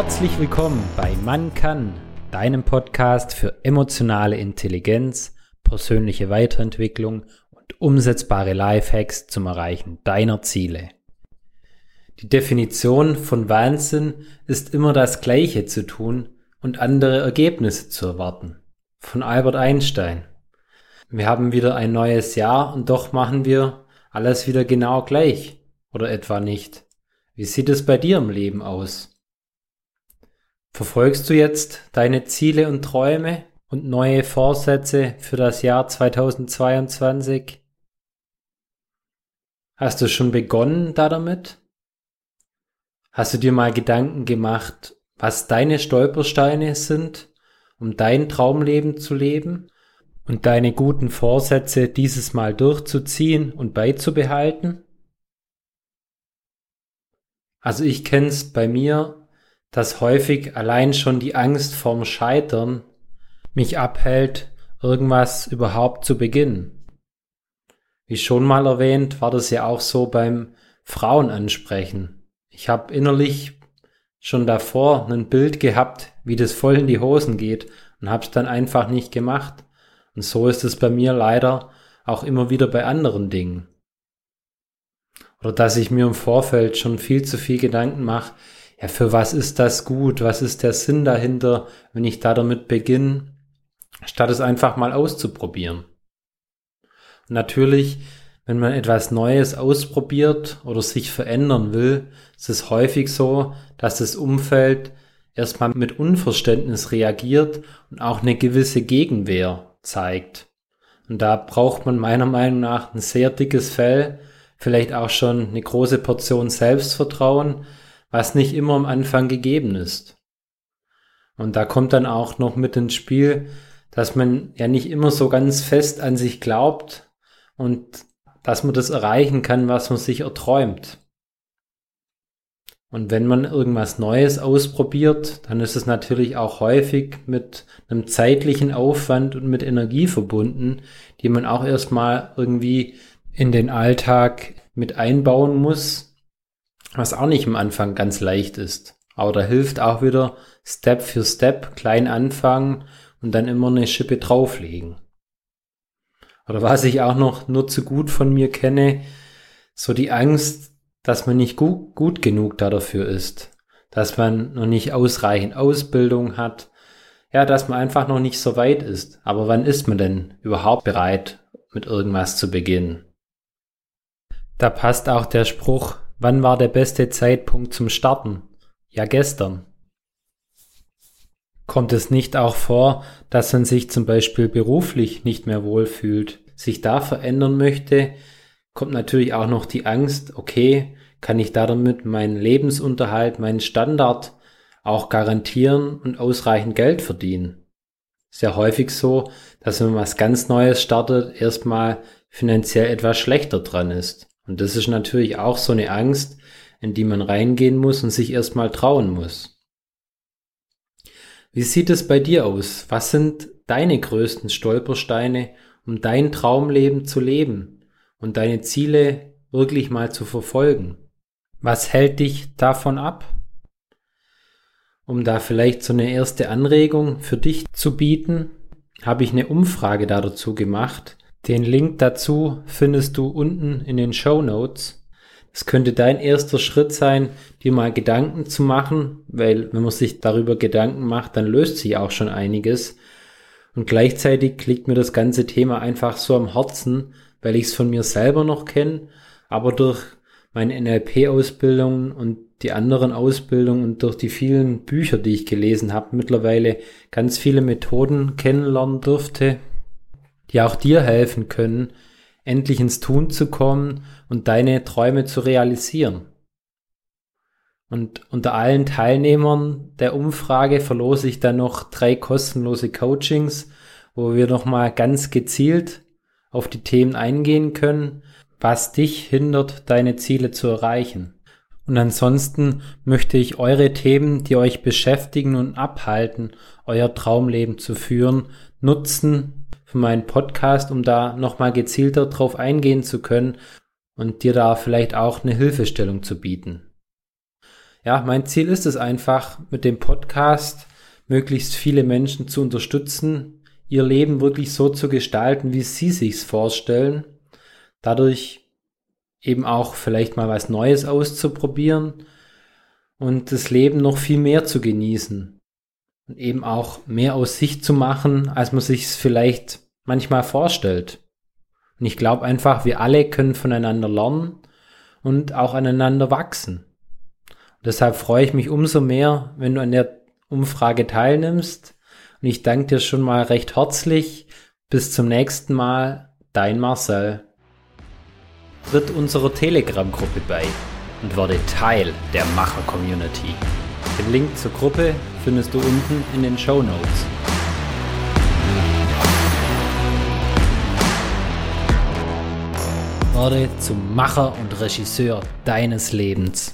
Herzlich willkommen bei Man kann, deinem Podcast für emotionale Intelligenz, persönliche Weiterentwicklung und umsetzbare Lifehacks zum Erreichen deiner Ziele. Die Definition von Wahnsinn ist immer das Gleiche zu tun und andere Ergebnisse zu erwarten. Von Albert Einstein. Wir haben wieder ein neues Jahr und doch machen wir alles wieder genau gleich. Oder etwa nicht. Wie sieht es bei dir im Leben aus? Verfolgst du jetzt deine Ziele und Träume und neue Vorsätze für das Jahr 2022? Hast du schon begonnen da damit? Hast du dir mal Gedanken gemacht, was deine Stolpersteine sind, um dein Traumleben zu leben und deine guten Vorsätze dieses Mal durchzuziehen und beizubehalten? Also ich kenn's bei mir, dass häufig allein schon die Angst vorm Scheitern mich abhält, irgendwas überhaupt zu beginnen. Wie schon mal erwähnt, war das ja auch so beim Frauenansprechen. Ich habe innerlich schon davor ein Bild gehabt, wie das voll in die Hosen geht und habe es dann einfach nicht gemacht. Und so ist es bei mir leider auch immer wieder bei anderen Dingen. Oder dass ich mir im Vorfeld schon viel zu viel Gedanken mache, ja, für was ist das gut? Was ist der Sinn dahinter, wenn ich da damit beginne, statt es einfach mal auszuprobieren? Und natürlich, wenn man etwas Neues ausprobiert oder sich verändern will, ist es häufig so, dass das Umfeld erstmal mit Unverständnis reagiert und auch eine gewisse Gegenwehr zeigt. Und da braucht man meiner Meinung nach ein sehr dickes Fell, vielleicht auch schon eine große Portion Selbstvertrauen, was nicht immer am Anfang gegeben ist. Und da kommt dann auch noch mit ins Spiel, dass man ja nicht immer so ganz fest an sich glaubt und dass man das erreichen kann, was man sich erträumt. Und wenn man irgendwas Neues ausprobiert, dann ist es natürlich auch häufig mit einem zeitlichen Aufwand und mit Energie verbunden, die man auch erstmal irgendwie in den Alltag mit einbauen muss, was auch nicht am Anfang ganz leicht ist. Aber da hilft auch wieder Step für Step, klein anfangen und dann immer eine Schippe drauflegen. Oder was ich auch noch nur zu gut von mir kenne, so die Angst, dass man nicht gut, gut genug da dafür ist, dass man noch nicht ausreichend Ausbildung hat, ja, dass man einfach noch nicht so weit ist. Aber wann ist man denn überhaupt bereit, mit irgendwas zu beginnen? Da passt auch der Spruch, Wann war der beste Zeitpunkt zum Starten? Ja, gestern. Kommt es nicht auch vor, dass man sich zum Beispiel beruflich nicht mehr wohlfühlt, sich da verändern möchte, kommt natürlich auch noch die Angst, okay, kann ich damit meinen Lebensunterhalt, meinen Standard auch garantieren und ausreichend Geld verdienen? Ja häufig so, dass wenn man was ganz Neues startet, erstmal finanziell etwas schlechter dran ist. Und das ist natürlich auch so eine Angst, in die man reingehen muss und sich erstmal trauen muss. Wie sieht es bei dir aus? Was sind deine größten Stolpersteine, um dein Traumleben zu leben und deine Ziele wirklich mal zu verfolgen? Was hält dich davon ab? Um da vielleicht so eine erste Anregung für dich zu bieten, habe ich eine Umfrage dazu gemacht, den Link dazu findest du unten in den Show Notes. Es könnte dein erster Schritt sein, dir mal Gedanken zu machen, weil wenn man sich darüber Gedanken macht, dann löst sich auch schon einiges. Und gleichzeitig liegt mir das ganze Thema einfach so am Herzen, weil ich es von mir selber noch kenne, aber durch meine NLP-Ausbildung und die anderen Ausbildungen und durch die vielen Bücher, die ich gelesen habe, mittlerweile ganz viele Methoden kennenlernen durfte, die auch dir helfen können, endlich ins Tun zu kommen und deine Träume zu realisieren. Und unter allen Teilnehmern der Umfrage verlose ich dann noch drei kostenlose Coachings, wo wir nochmal ganz gezielt auf die Themen eingehen können, was dich hindert, deine Ziele zu erreichen. Und ansonsten möchte ich eure Themen, die euch beschäftigen und abhalten, euer Traumleben zu führen, nutzen, für meinen Podcast, um da nochmal gezielter drauf eingehen zu können und dir da vielleicht auch eine Hilfestellung zu bieten. ja, mein Ziel ist es einfach, mit dem Podcast möglichst viele Menschen zu unterstützen, ihr Leben wirklich so zu gestalten, wie sie sich's vorstellen. Dadurch eben auch vielleicht mal was Neues auszuprobieren und das Leben noch viel mehr zu genießen und eben auch mehr aus sich zu machen, als man sich es vielleicht manchmal vorstellt. Und ich glaube einfach, wir alle können voneinander lernen und auch aneinander wachsen. Und deshalb freue ich mich umso mehr, wenn du an der Umfrage teilnimmst. Und ich danke dir schon mal recht herzlich. Bis zum nächsten Mal, dein Marcel. Tritt unserer Telegram-Gruppe bei und werde Teil der Macher-Community. Den Link zur Gruppe findest du unten in den Show Notes. Werde zum Macher und Regisseur deines Lebens.